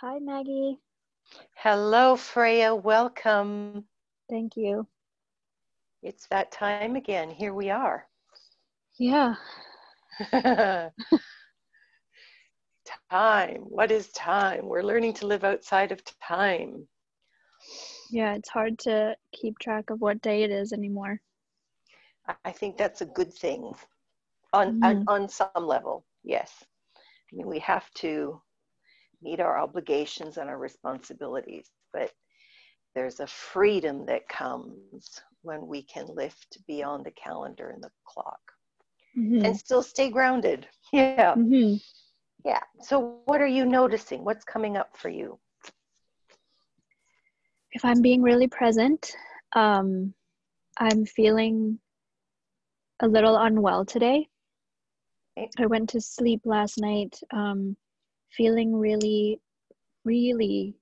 Hi, Maggie. Hello, Freya. Welcome. Thank you. It's that time again. Here we are. Yeah. time. What is time? We're learning to live outside of time. Yeah, it's hard to keep track of what day it is anymore. I think that's a good thing on, Mhm. on, on some level. Yes. I mean, we have to meet our obligations and our responsibilities, but there's a freedom that comes when we can lift beyond the calendar and the clock Mhm. and still stay grounded. Yeah. Mhm. Yeah. So, what are you noticing? What's coming up for you? If I'm being really present, um, I'm feeling a little unwell today. I went to sleep last night um, feeling really, really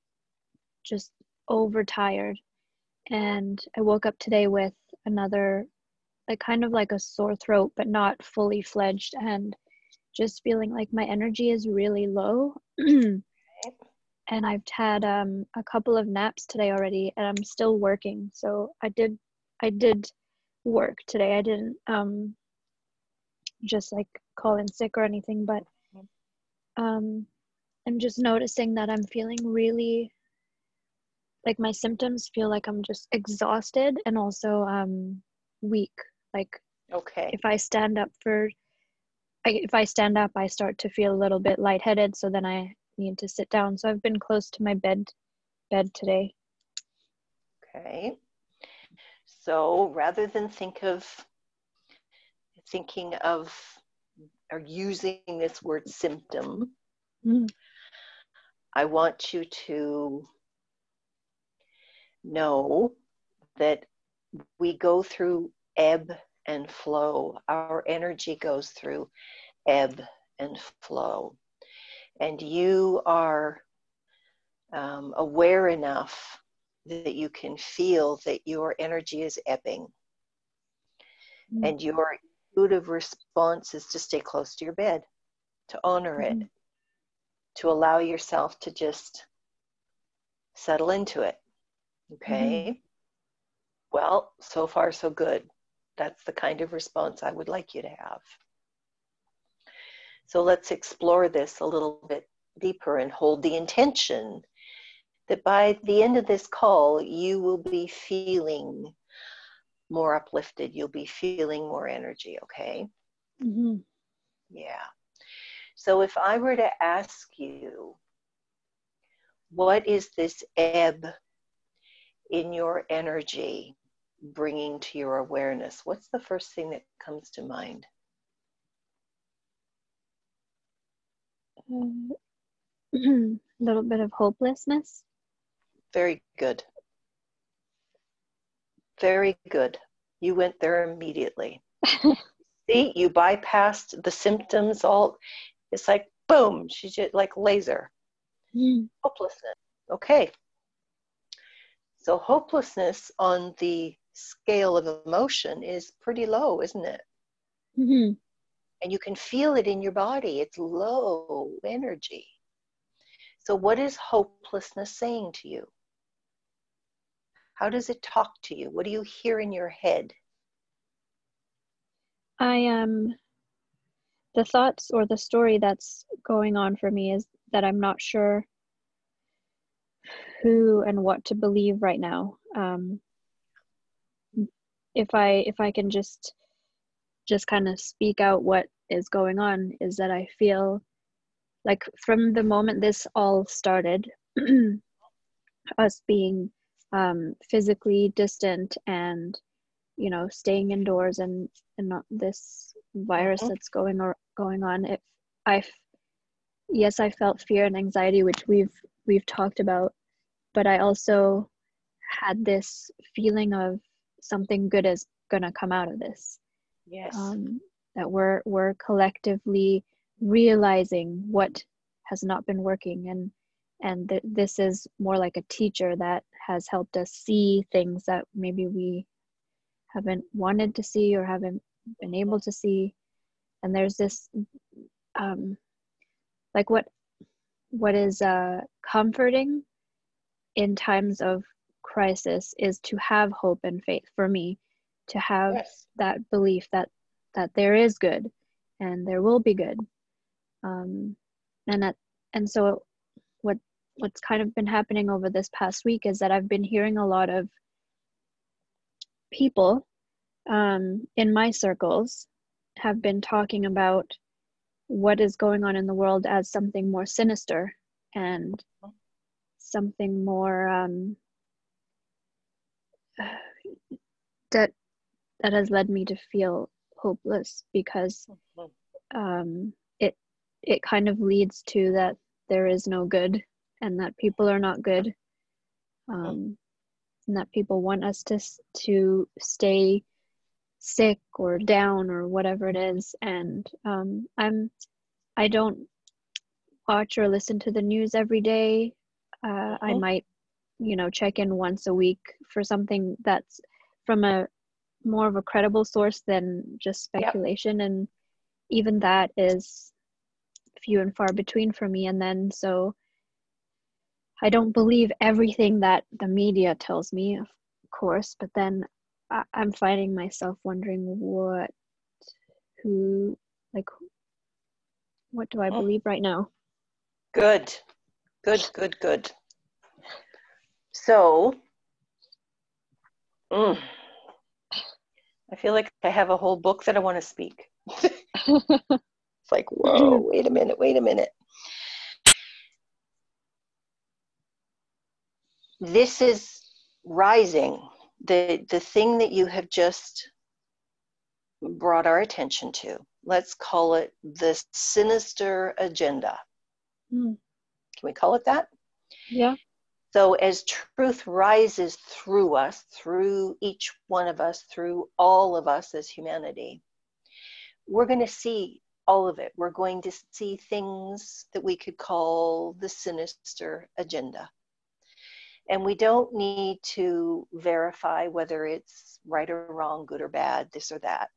just overtired. And I woke up today with another, like kind of like a sore throat, but not fully fledged, and just feeling like my energy is really low. and I've had um, a couple of naps today already, and I'm still working. So I did, I did work today. I didn't um, just like call in sick or anything, but um, I'm just noticing that I'm feeling really like my symptoms feel like I'm just exhausted and also um, weak. Like Okay. if I stand up for, I, if I stand up, I start to feel a little bit lightheaded. So then I need to sit down. So I've been close to my bed, bed today. Okay. So, rather than think of thinking of or using this word symptom, Mm. I want you to know that we go through ebb and flow. Our energy goes through ebb and flow. And you are um, aware enough that you can feel that your energy is ebbing. Mm. And your intuitive response is to stay close to your bed, to honor it, Mhm. To allow yourself to just settle into it. Okay. Well, so far, so good. That's the kind of response I would like you to have. So let's explore this a little bit deeper and hold the intention that by the end of this call, you will be feeling more uplifted. You'll be feeling more energy, okay? Mhm. Yeah. So if I were to ask you, what is this ebb in your energy bringing to your awareness? What's the first thing that comes to mind? Mm-hmm. a little bit of hopelessness. Very good. Very good. You went there immediately. See, you bypassed the symptoms all. It's like boom, she's just like laser. Mm. Hopelessness. Okay. So hopelessness on the scale of emotion is pretty low, isn't it? Mhm. And you can feel it in your body. It's low energy. So what is hopelessness saying to you? How does it talk to you? What do you hear in your head? I am the thoughts or the story that's going on for me is that I'm not sure who and what to believe right now. Um, if I if I can just just kind of speak out what is going on is that I feel like from the moment this all started, us being um, physically distant and you know staying indoors and and not this virus Mhm. that's going or going on if i yes i felt fear and anxiety which we've we've talked about but i also had this feeling of something good is gonna come out of this Yes. um, that we're we're collectively realizing what has not been working and and th- this is more like a teacher that has helped us see things that maybe we haven't wanted to see or haven't been able to see and there's this um like what what is uh, comforting in times of crisis is to have hope and faith for me to have yes. that belief that that there is good and there will be good um, and that and so what what's kind of been happening over this past week is that i've been hearing a lot of people um, in my circles have been talking about what is going on in the world as something more sinister and something more um, that that has led me to feel hopeless because um, it it kind of leads to that there is no good and that people are not good. Um, and that people want us to to stay sick or down or whatever it is. And um, i'm i don't watch or listen to the news every day. Uh, i might you know check in once a week for something that's from a more of a credible source than just speculation. Yep. and even that is few and far between for me. And then so i don't believe everything that the media tells me of course but then I, am finding myself wondering what, who, like, what do I oh. believe right now? Good, good, good, good. So, mm, I feel like I have a whole book that I want to speak. it's like, whoa, wait a minute, wait a minute. This is rising. The the thing that you have just brought our attention to let's call it the sinister agenda. Mm. can we call it that? Yeah. So as truth rises through us through each one of us through all of us as humanity we're going to see all of it. We're going to see things that we could call the sinister agenda and we don't need to verify whether it's right or wrong, good or bad, this or that.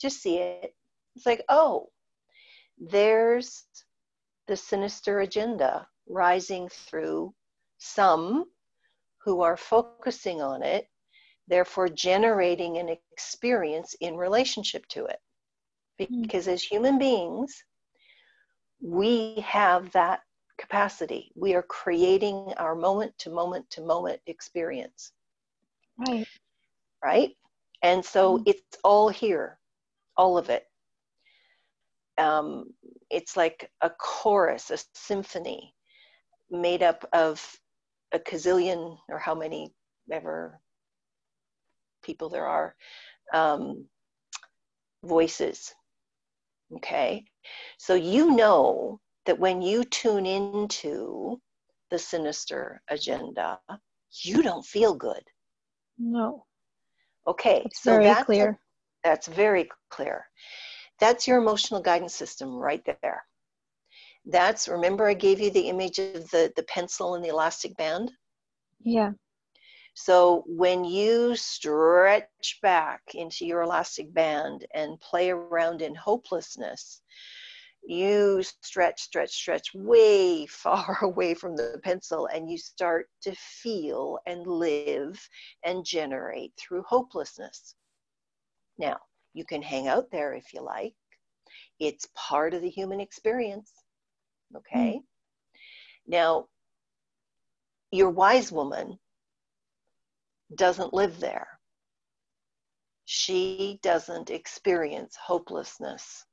Just see it. It's like, oh, there's the sinister agenda rising through some who are focusing on it, therefore generating an experience in relationship to it. Hmm. Because as human beings, we have that capacity. We are creating our moment to moment to moment experience. Right. Right? And so mm it's all here, all of it. Um, it's like a chorus, a symphony made up of a gazillion or how many ever people there are um, voices. Okay. So you know that when you tune into the sinister agenda, you don't feel good. No. Okay, that's so very that's clear. A, that's very clear. That's your emotional guidance system right there. That's remember I gave you the image of the the pencil and the elastic band? Yeah. So when you stretch back into your elastic band and play around in hopelessness, you stretch, stretch, stretch way far away from the pencil and you start to feel and live and generate through hopelessness. Now, you can hang out there if you like. It's part of the human experience. Okay? Mm. Now, your wise woman doesn't live there. She doesn't experience hopelessness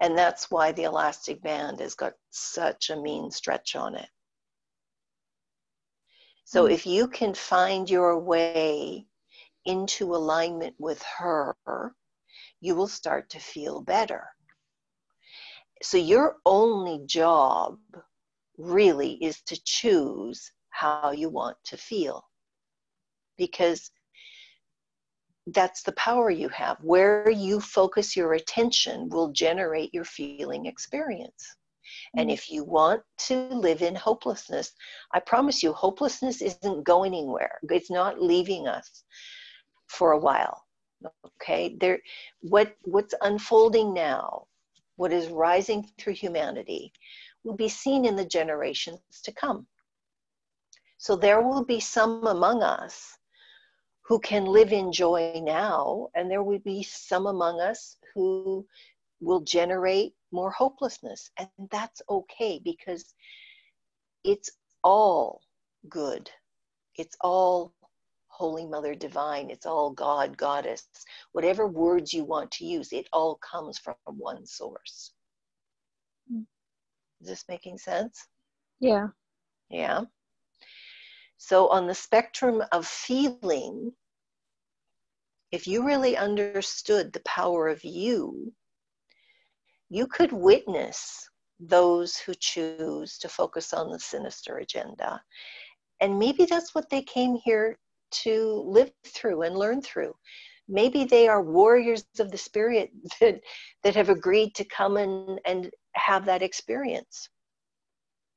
and that's why the elastic band has got such a mean stretch on it. So mm-hmm. if you can find your way into alignment with her, you will start to feel better. So your only job really is to choose how you want to feel. Because that's the power you have. Where you focus your attention will generate your feeling experience. And if you want to live in hopelessness, I promise you, hopelessness isn't going anywhere. It's not leaving us for a while. Okay, there. What what's unfolding now? What is rising through humanity? will be seen in the generations to come. So there will be some among us who can live in joy now, and there will be some among us who will generate more hopelessness. And that's okay because it's all good. It's all Holy Mother Divine. It's all God, Goddess. Whatever words you want to use, it all comes from one source. Hmm. Is this making sense? Yeah. Yeah. So, on the spectrum of feeling, if you really understood the power of you, you could witness those who choose to focus on the sinister agenda. And maybe that's what they came here to live through and learn through. Maybe they are warriors of the spirit that, that have agreed to come and, and have that experience.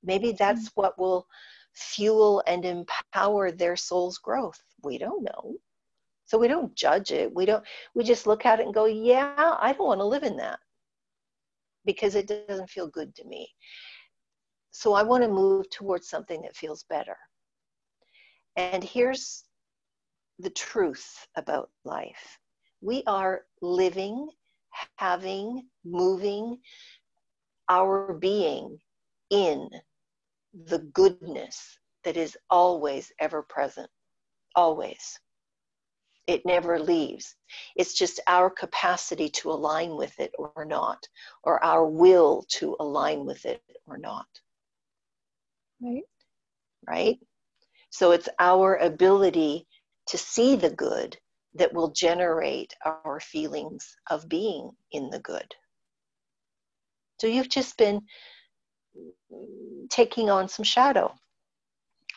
Maybe that's mm-hmm. what will fuel and empower their soul's growth. We don't know. So we don't judge it. We don't we just look at it and go, "Yeah, I don't want to live in that." Because it doesn't feel good to me. So I want to move towards something that feels better. And here's the truth about life. We are living, having, moving our being in the goodness that is always ever present. Always. It never leaves. It's just our capacity to align with it or not, or our will to align with it or not. Right. Right? So it's our ability to see the good that will generate our feelings of being in the good. So you've just been taking on some shadow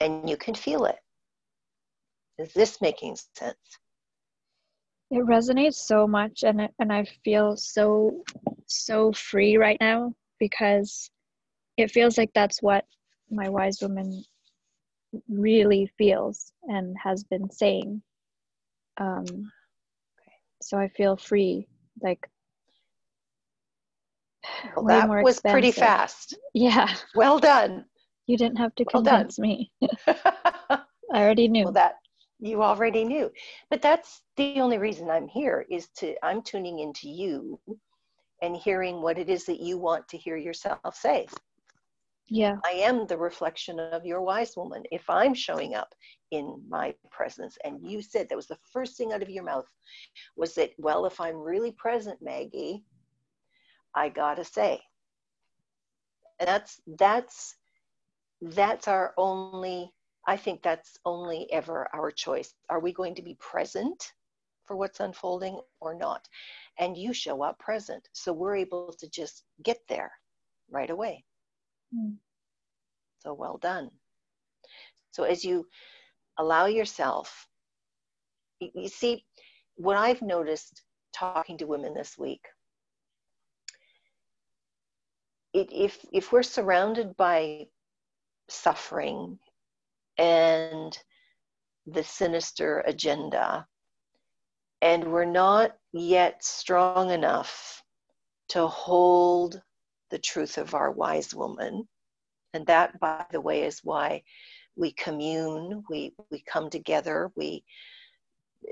and you can feel it. Is this making sense? It resonates so much and and I feel so so free right now because it feels like that's what my wise woman really feels and has been saying. Um, so I feel free, like. Well, that was expensive. pretty fast. Yeah. Well done. You didn't have to well convince done. me. I already knew. Well, that you already knew, but that's the only reason I'm here is to I'm tuning into you and hearing what it is that you want to hear yourself say. Yeah. I am the reflection of your wise woman. If I'm showing up in my presence, and you said that was the first thing out of your mouth, was that, well, if I'm really present, Maggie, I gotta say. And that's that's that's our only I think that's only ever our choice. Are we going to be present for what's unfolding or not? And you show up present. So we're able to just get there right away. Mm. So well done. So as you allow yourself, you, you see, what I've noticed talking to women this week, it, if if we're surrounded by suffering and the sinister agenda, and we're not yet strong enough to hold the truth of our wise woman. And that, by the way, is why we commune, we, we come together, we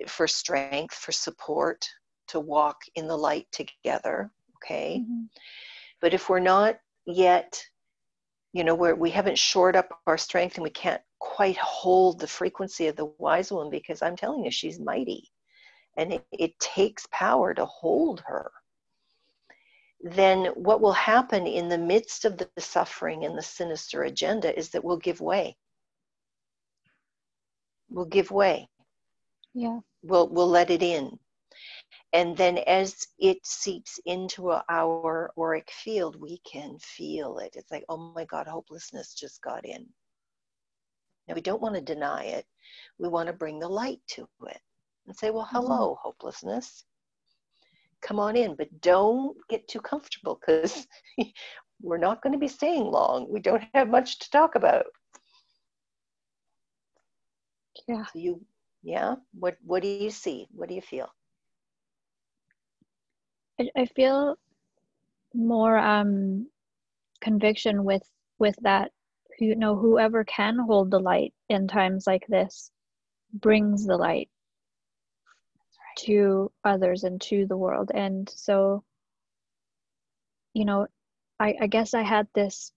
for strength, for support, to walk in the light together. Okay. Mm-hmm. But if we're not yet, you know, where we haven't shored up our strength and we can't quite hold the frequency of the wise woman because I'm telling you, she's mighty. And it, it takes power to hold her then what will happen in the midst of the suffering and the sinister agenda is that we'll give way. We'll give way. Yeah. We'll we'll let it in. And then as it seeps into our auric field, we can feel it. It's like, oh my God, hopelessness just got in. Now we don't want to deny it. We want to bring the light to it and say, well, hello, mm-hmm. hopelessness come on in, but don't get too comfortable because we're not going to be staying long. We don't have much to talk about. Yeah. So you, yeah. What What do you see? What do you feel? I, I feel more um conviction with with that you know whoever can hold the light in times like this brings the light to others and to the world. And so you know I, I guess i had this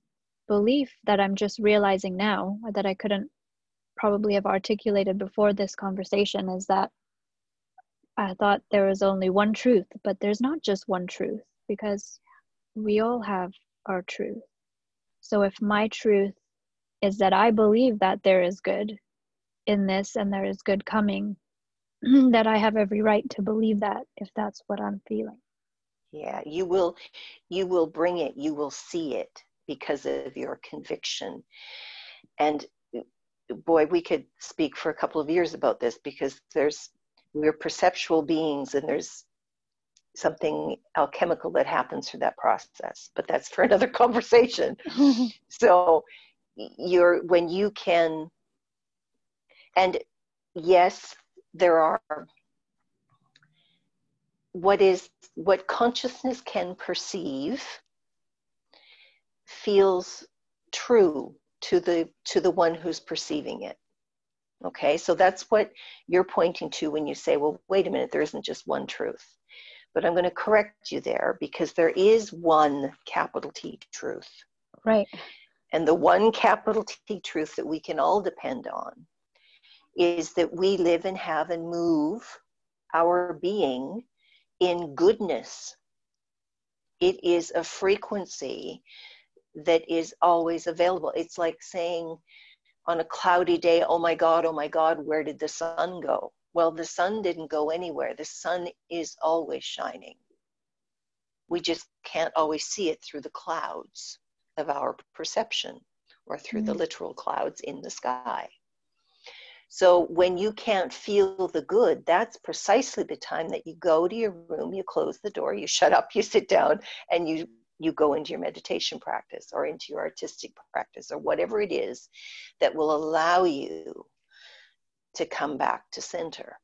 belief that i'm just realizing now that i couldn't probably have articulated before this conversation is that i thought there was only one truth but there's not just one truth because we all have our truth so if my truth is that I believe that there is good in this and there is good coming, that I have every right to believe that if that's what I'm feeling. Yeah, you will you will bring it, you will see it because of your conviction. And boy, we could speak for a couple of years about this because there's we're perceptual beings and there's something alchemical that happens through that process but that's for another conversation. So you're when you can and yes there are what is what consciousness can perceive feels true to the to the one who's perceiving it okay so that's what you're pointing to when you say well wait a minute there isn't just one truth but i'm going to correct you there because there is one capital t truth right and the one capital T truth that we can all depend on is that we live and have and move our being in goodness. It is a frequency that is always available. It's like saying on a cloudy day, oh my God, oh my God, where did the sun go? Well, the sun didn't go anywhere. The sun is always shining. We just can't always see it through the clouds of our perception or through mm-hmm. the literal clouds in the sky. So when you can't feel the good, that's precisely the time that you go to your room, you close the door, you shut up, you sit down, and you you go into your meditation practice or into your artistic practice or whatever it is that will allow you to come back to center.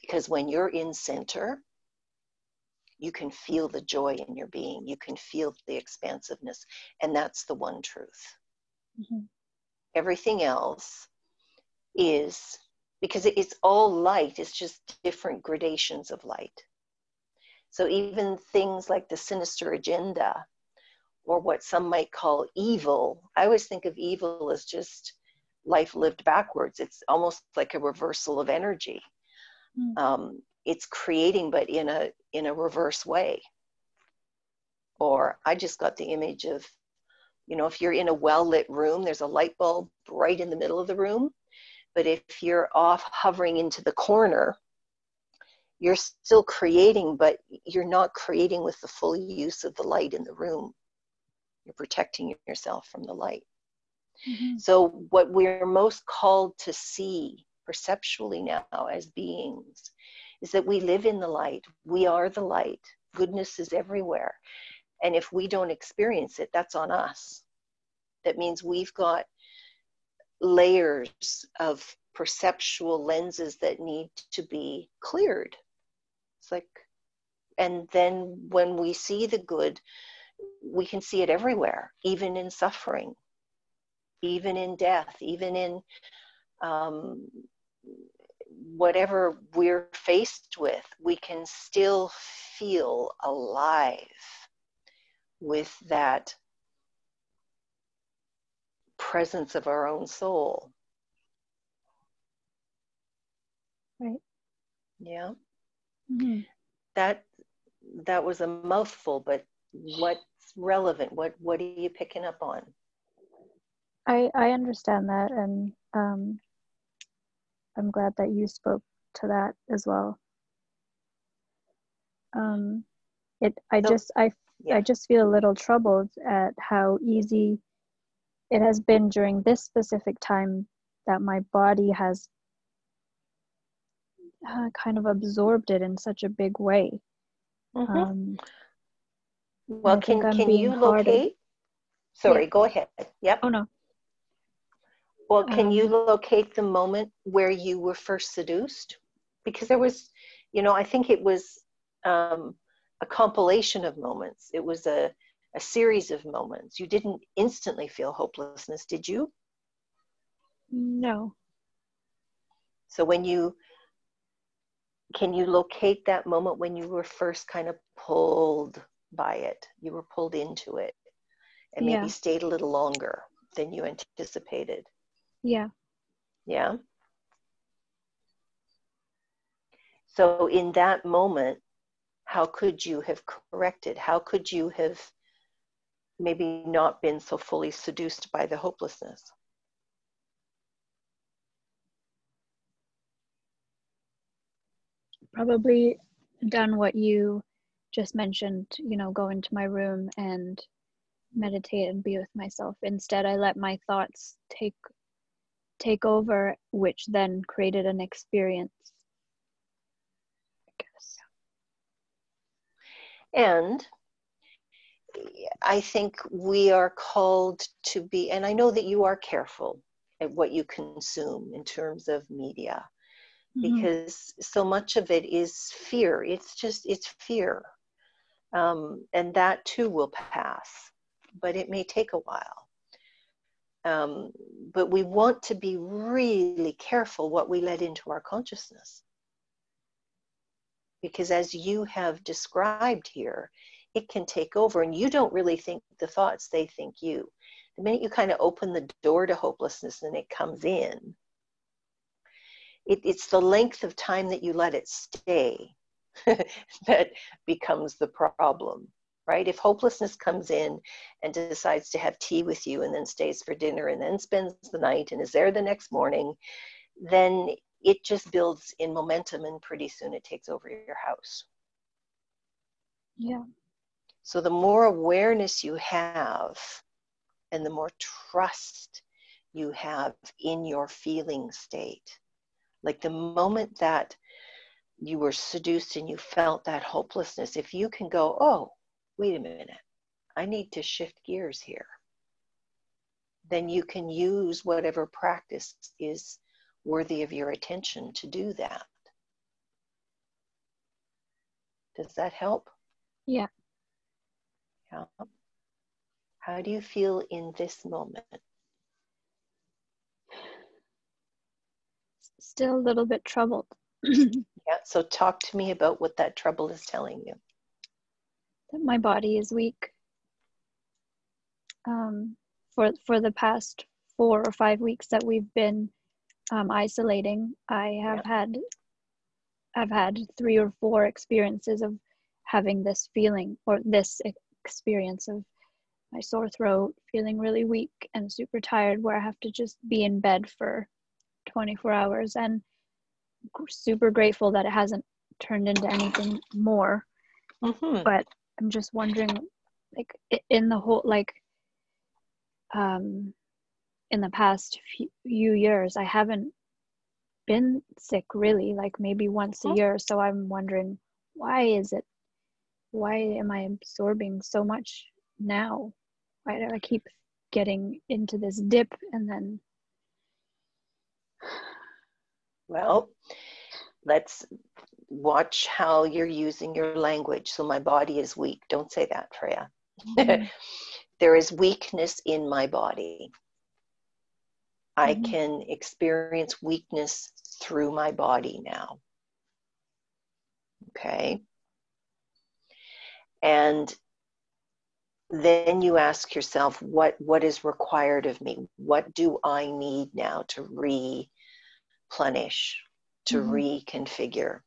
Because when you're in center, you can feel the joy in your being. You can feel the expansiveness. And that's the one truth. Mm-hmm. everything else is because it's all light. It's just different gradations of light so even things like the sinister agenda or what some might call evil i always think of evil as just life lived backwards. It's almost like a reversal of energy. Mm. um, it's creating but in a in a reverse way. Or i just got the image of you know if you're in a well lit room there's a light bulb right in the middle of the room. But if you're off hovering into the corner you're still creating but you're not creating with the full use of the light in the room you're protecting yourself from the light mm-hmm. so what we're most called to see perceptually now as beings is that we live in the light. We are the light. Goodness is everywhere. And if we don't experience it, that's on us. That means we've got layers of perceptual lenses that need to be cleared. It's like, and then when we see the good, we can see it everywhere, even in suffering, even in death, even in um, whatever we're faced with, we can still feel alive with that presence of our own soul. Right. Yeah. Mm-hmm. That that was a mouthful, but what's relevant? What what are you picking up on? I I understand that, and um, I'm glad that you spoke to that as well. Um, it I just I yeah. I just feel a little troubled at how easy it has been during this specific time that my body has uh, kind of absorbed it in such a big way. Mm-hmm. Um, well, can can you locate? Sorry, yeah. go ahead. Yep. Oh no. Well, can um, you locate the moment where you were first seduced? Because there was, you know, I think it was um, a compilation of moments. It was a a series of moments. You didn't instantly feel hopelessness, did you? No. So when you can you locate that moment when you were first kind of pulled by it? You were pulled into it and maybe yeah. stayed a little longer than you anticipated. Yeah. Yeah. So in that moment, how could you have corrected? How could you have maybe not been so fully seduced by the hopelessness? Probably done what you just mentioned, you know, go into my room and meditate and be with myself. Instead, I let my thoughts take take over, which then created an experience I guess. And I think we are called to be, and I know that you are careful at what you consume in terms of media, mm-hmm. because so much of it is fear. It's just, it's fear. Um, and that too will pass, but it may take a while. Um, but we want to be really careful what we let into our consciousness because as you have described here, it can take over and you don't really think the thoughts, they think you. The minute you kind of open the door to hopelessness and it comes in, it, it's the length of time that you let it stay that becomes the problem, right? If hopelessness comes in and decides to have tea with you and then stays for dinner and then spends the night and is there the next morning, then it just builds in momentum and pretty soon it takes over your house. Yeah. So the more awareness you have and the more trust you have in your feeling state, like the moment that you were seduced and you felt that hopelessness, if you can go, oh, wait a minute, I need to shift gears here, then you can use whatever practice is worthy of your attention to do that. Does that help? Yeah. Yeah. How do you feel in this moment? Still a little bit troubled. yeah, so talk to me about what that trouble is telling you. That my body is weak. Um, for for the past four or five weeks that we've been um, isolating. I have yep. had I've had three or four experiences of having this feeling or this experience of my sore throat, feeling really weak and super tired, where I have to just be in bed for 24 hours. And super grateful that it hasn't turned into anything more. Mm-hmm. But I'm just wondering, like, in the whole, like, um, in the past few years i haven't been sick really like maybe once a year so i'm wondering why is it why am i absorbing so much now why do i keep getting into this dip and then well let's watch how you're using your language so my body is weak don't say that freya mm-hmm. there is weakness in my body I mm-hmm. can experience weakness through my body now. Okay. And then you ask yourself what what is required of me what do i need now to replenish to mm-hmm. reconfigure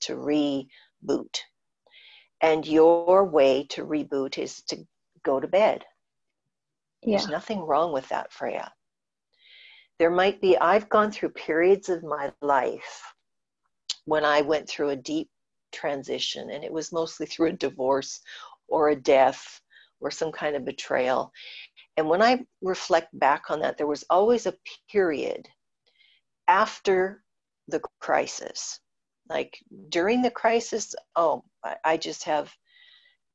to reboot and your way to reboot is to go to bed yeah. there's nothing wrong with that freya there might be, I've gone through periods of my life when I went through a deep transition, and it was mostly through a divorce or a death or some kind of betrayal. And when I reflect back on that, there was always a period after the crisis. Like during the crisis, oh, I just have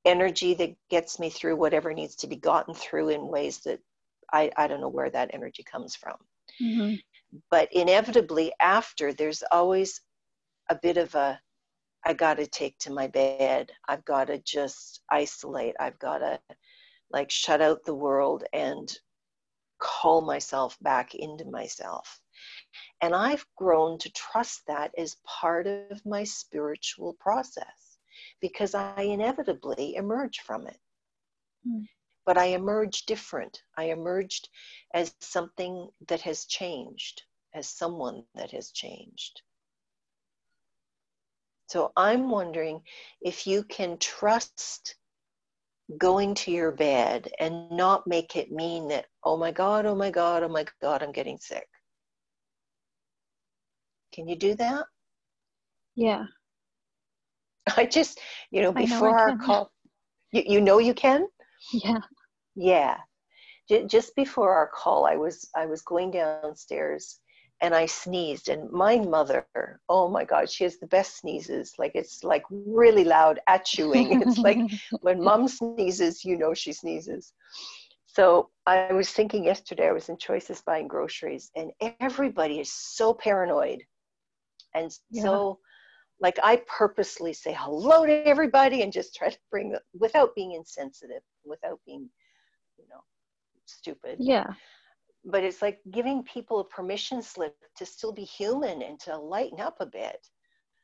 energy that gets me through whatever needs to be gotten through in ways that I, I don't know where that energy comes from. Mm-hmm. But inevitably, after, there's always a bit of a I got to take to my bed. I've got to just isolate. I've got to like shut out the world and call myself back into myself. And I've grown to trust that as part of my spiritual process because I inevitably emerge from it. Mm. But I emerge different. I emerged as something that has changed, as someone that has changed. So I'm wondering if you can trust going to your bed and not make it mean that, oh my God, oh my God, oh my God, I'm getting sick. Can you do that? Yeah. I just, you know, before know our call, you, you know you can? Yeah. Yeah. J- just before our call, I was I was going downstairs and I sneezed. And my mother, oh my God, she has the best sneezes. Like it's like really loud at chewing. It's like when mom sneezes, you know she sneezes. So I was thinking yesterday, I was in Choices buying groceries, and everybody is so paranoid. And yeah. so, like, I purposely say hello to everybody and just try to bring the, without being insensitive, without being, you know, stupid. Yeah but it's like giving people a permission slip to still be human and to lighten up a bit.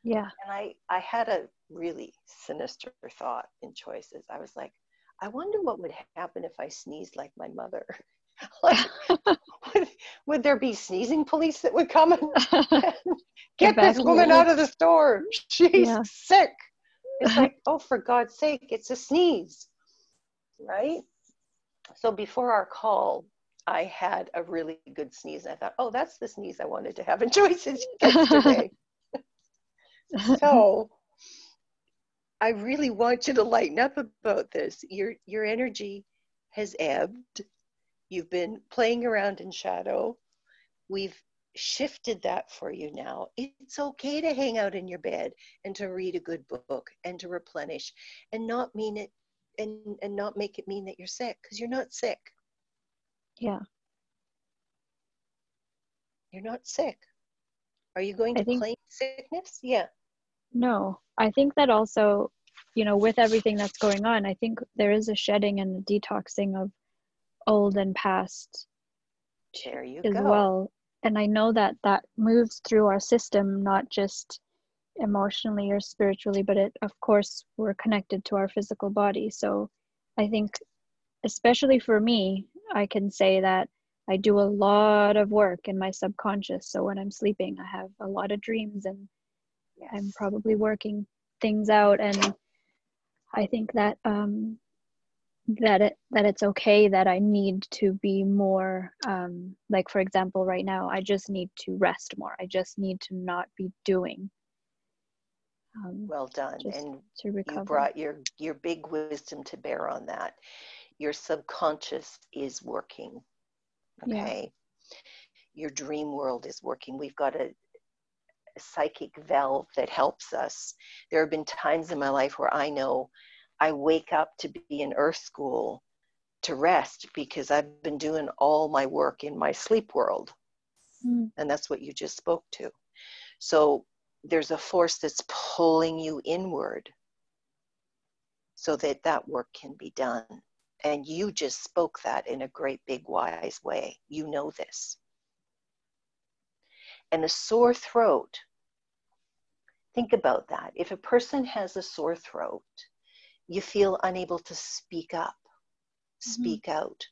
Yeah. And i i had a really sinister thought in choices. I was like i wonder what would happen if i sneezed like my mother. Like would, would, there be sneezing police that would come and, get this woman out of the store? She's yeah. sick. It's like oh for god's sake it's a sneeze right? So before our call I had a really good sneeze. And I thought, oh, that's the sneeze I wanted to have in choices yesterday. so I really want you to lighten up about this. Your your energy has ebbed. You've been playing around in shadow. We've shifted that for you now. It's okay to hang out in your bed and to read a good book and to replenish and not mean it and, and not make it mean that you're sick because you're not sick. Yeah. You're not sick. Are you going to think, claim sickness? Yeah. No, I think that also, you know, with everything that's going on, I think there is a shedding and a detoxing of old and past there you as go. well. And I know that that moves through our system, not just emotionally or spiritually, but it, of course, we're connected to our physical body. So I think, especially for me, I can say that I do a lot of work in my subconscious. So when I'm sleeping, I have a lot of dreams and yes. I'm probably working things out. And I think that um, that it that it's okay that I need to be more um, like for example right now I just need to rest more. I just need to not be doing. Um, well done, and you brought your your big wisdom to bear on that your subconscious is working. Okay. Yeah. Your dream world is working. We've got a, a psychic valve that helps us. There have been times in my life where I know I wake up to be in earth school to rest because I've been doing all my work in my sleep world. Mm. And that's what you just spoke to. So there's a force that's pulling you inward so that that work can be done. And you just spoke that in a great big wise way. You know this. And a sore throat, think about that. If a person has a sore throat, you feel unable to speak up, mm-hmm. speak mm-hmm. out.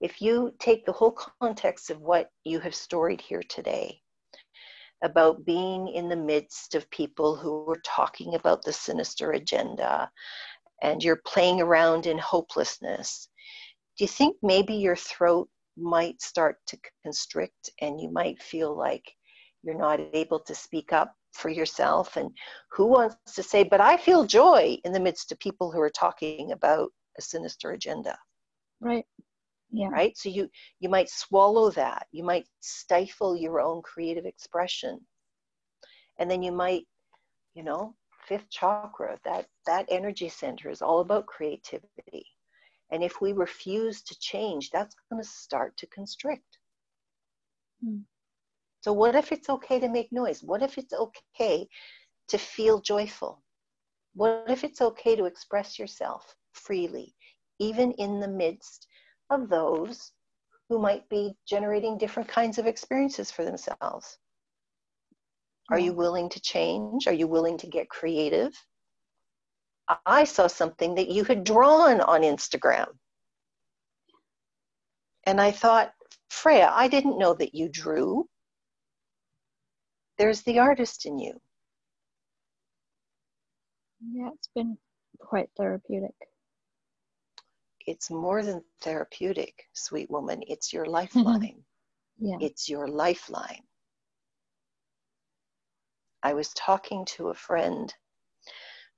If you take the whole context of what you have storied here today, about being in the midst of people who are talking about the sinister agenda and you're playing around in hopelessness, do you think maybe your throat might start to constrict and you might feel like you're not able to speak up for yourself? And who wants to say, but I feel joy in the midst of people who are talking about a sinister agenda? Right. Yeah. Right. So you you might swallow that. You might stifle your own creative expression. And then you might, you know, fifth chakra, that, that energy center is all about creativity. And if we refuse to change, that's going to start to constrict. Hmm. So, what if it's okay to make noise? What if it's okay to feel joyful? What if it's okay to express yourself freely, even in the midst of those who might be generating different kinds of experiences for themselves. Are you willing to change? Are you willing to get creative? I saw something that you had drawn on Instagram. And I thought, Freya, I didn't know that you drew. There's the artist in you. Yeah, it's been quite therapeutic. It's more than therapeutic, sweet woman. It's your lifeline. yeah. It's your lifeline. I was talking to a friend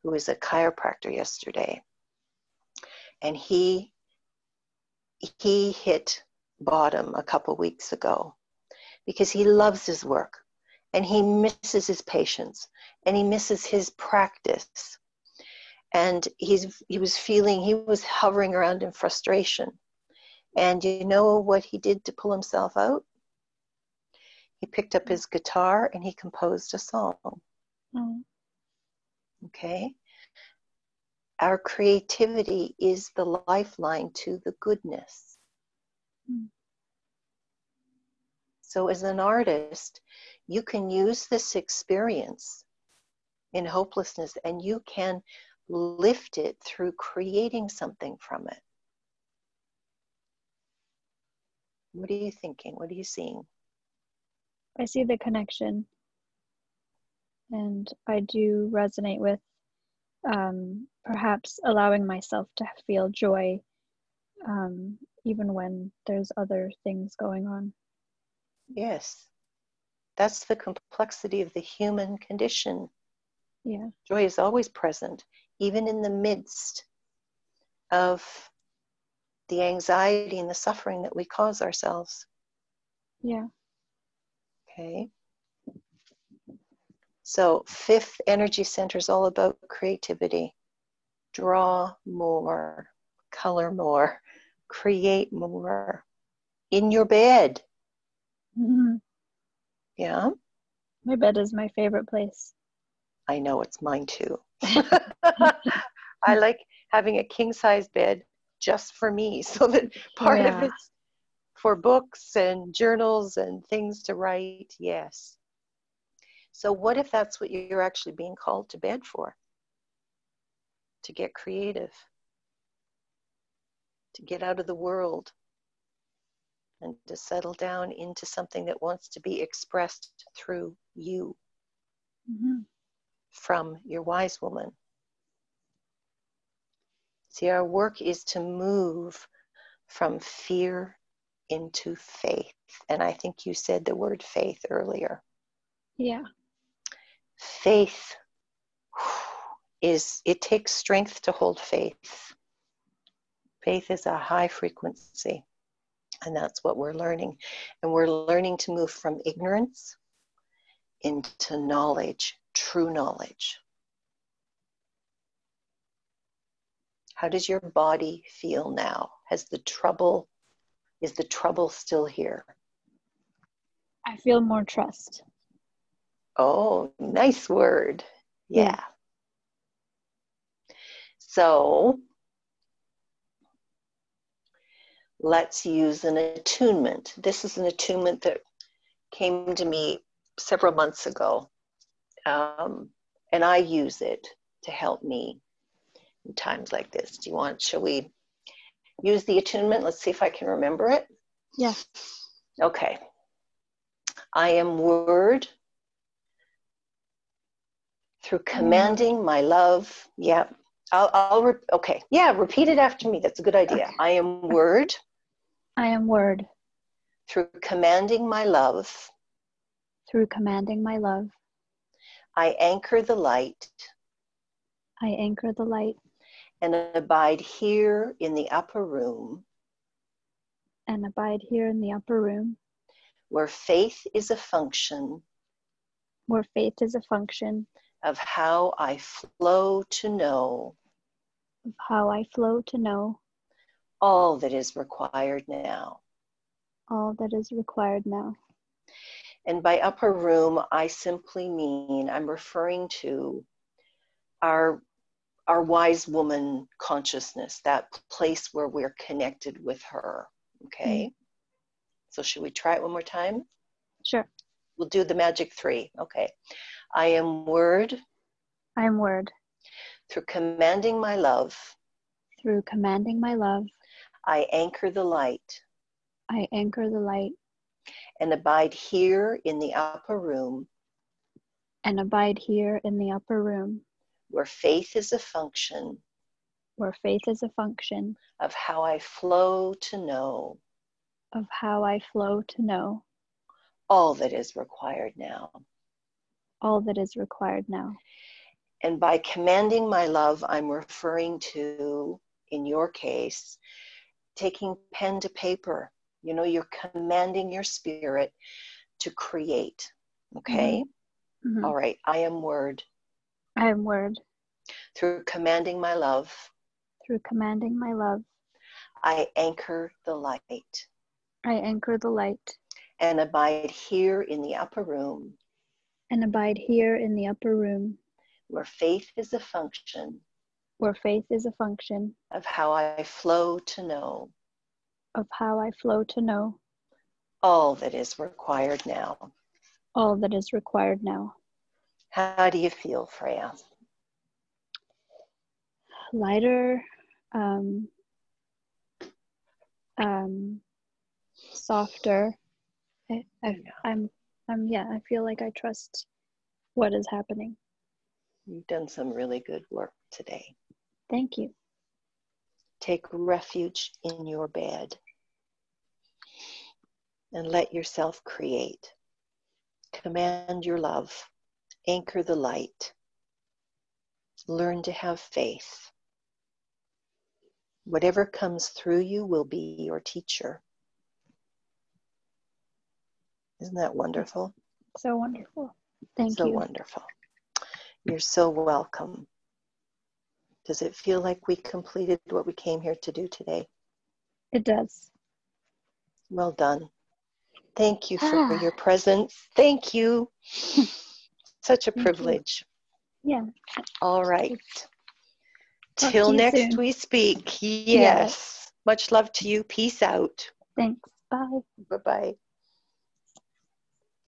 who is a chiropractor yesterday, and he he hit bottom a couple weeks ago because he loves his work and he misses his patients and he misses his practice. And he's he was feeling he was hovering around in frustration. And you know what he did to pull himself out he picked up his guitar and he composed a song mm. okay our creativity is the lifeline to the goodness mm. so as an artist you can use this experience in hopelessness and you can lift it through creating something from it. What are you thinking? What are you seeing? I see the connection. And I do resonate with um, perhaps allowing myself to feel joy um, even when there's other things going on. Yes. That's the complexity of the human condition. Yeah. Joy is always present even in the midst of the anxiety and the suffering that we cause ourselves. Yeah. Okay. So, fifth energy center is all about creativity. Draw more, color more, create more in your bed. Mm-hmm. Yeah. My bed is my favorite place. I know it's mine too. I like having a king size bed just for me so that part yeah. of it's for books and journals and things to write. Yes. So, what if that's what you're actually being called to bed for? To get creative, to get out of the world, and to settle down into something that wants to be expressed through you. Mm-hmm from your wise woman. See, our work is to move from fear into faith. And I think you said the word faith earlier. Yeah. Faith is, it takes strength to hold faith. Faith is a high frequency. And that's what we're learning. And we're learning to move from ignorance into knowledge true knowledge. How does your body feel now? Has the trouble, is the trouble still here? I feel more trust. Oh, nice word. Yeah. So let's use an attunement. This is an attunement that came to me several months ago um, and I use it to help me in times like this. Do you want, shall we use the attunement? Let's see if I can remember it. Yeah. Okay. I am word through mm. commanding my love. Yeah. I'll, I'll re- okay. Yeah, repeat it after me. That's a good idea. Okay. I am word. I am word. Through commanding my love. Through commanding my love. I anchor the light. I anchor the light. And abide here in the upper room. And abide here in the upper room. Where faith is a function. Where faith is a function. Of how I flow to know. Of how I flow to know. All that is required now. All that is required now. And by upper room, I simply mean I'm referring to our our wise woman consciousness, that place where we're connected with her. Okay. Mm-hmm. So, should we try it one more time? Sure. We'll do the magic three. Okay. I am word. I am word. Through commanding my love. Through commanding my love. I anchor the light. I anchor the light. And abide here in the upper room. And abide here in the upper room. Where faith is a function. Where faith is a function. Of how I flow to know. Of how I flow to know. All that is required now. All that is required now. And by commanding my love, I'm referring to, in your case, taking pen to paper. You know, you're commanding your spirit to create. Okay? Mm-hmm. mm-hmm. All right. I am word. I am word. Through commanding my love. Through commanding my love. I anchor the light. I anchor the light. And abide here in the upper room. And abide here in the upper room. Where faith is a function where faith is a function of how I flow to know, of how I flow to know all that is required now. All that is required now. How do you feel, Freya? Lighter, um, um, softer. I, I, I'm, I'm, yeah, I feel like I trust what is happening. You've done some really good work today. Thank you. Take refuge in your bed and let yourself create. Command your love, anchor the light, learn to have faith. Whatever comes through you will be your teacher. Isn't that wonderful? So wonderful. Thank so you. So wonderful. You're so welcome. Does it feel like we completed what we came here to do today? It does. Well done. Thank you for ah. your presence. Thank you. Such a Thank privilege. You. Yeah. All right. Talk Till next soon. we speak. Yes. yes. Much love to you. Peace out. Thanks. Bye. Bye bye.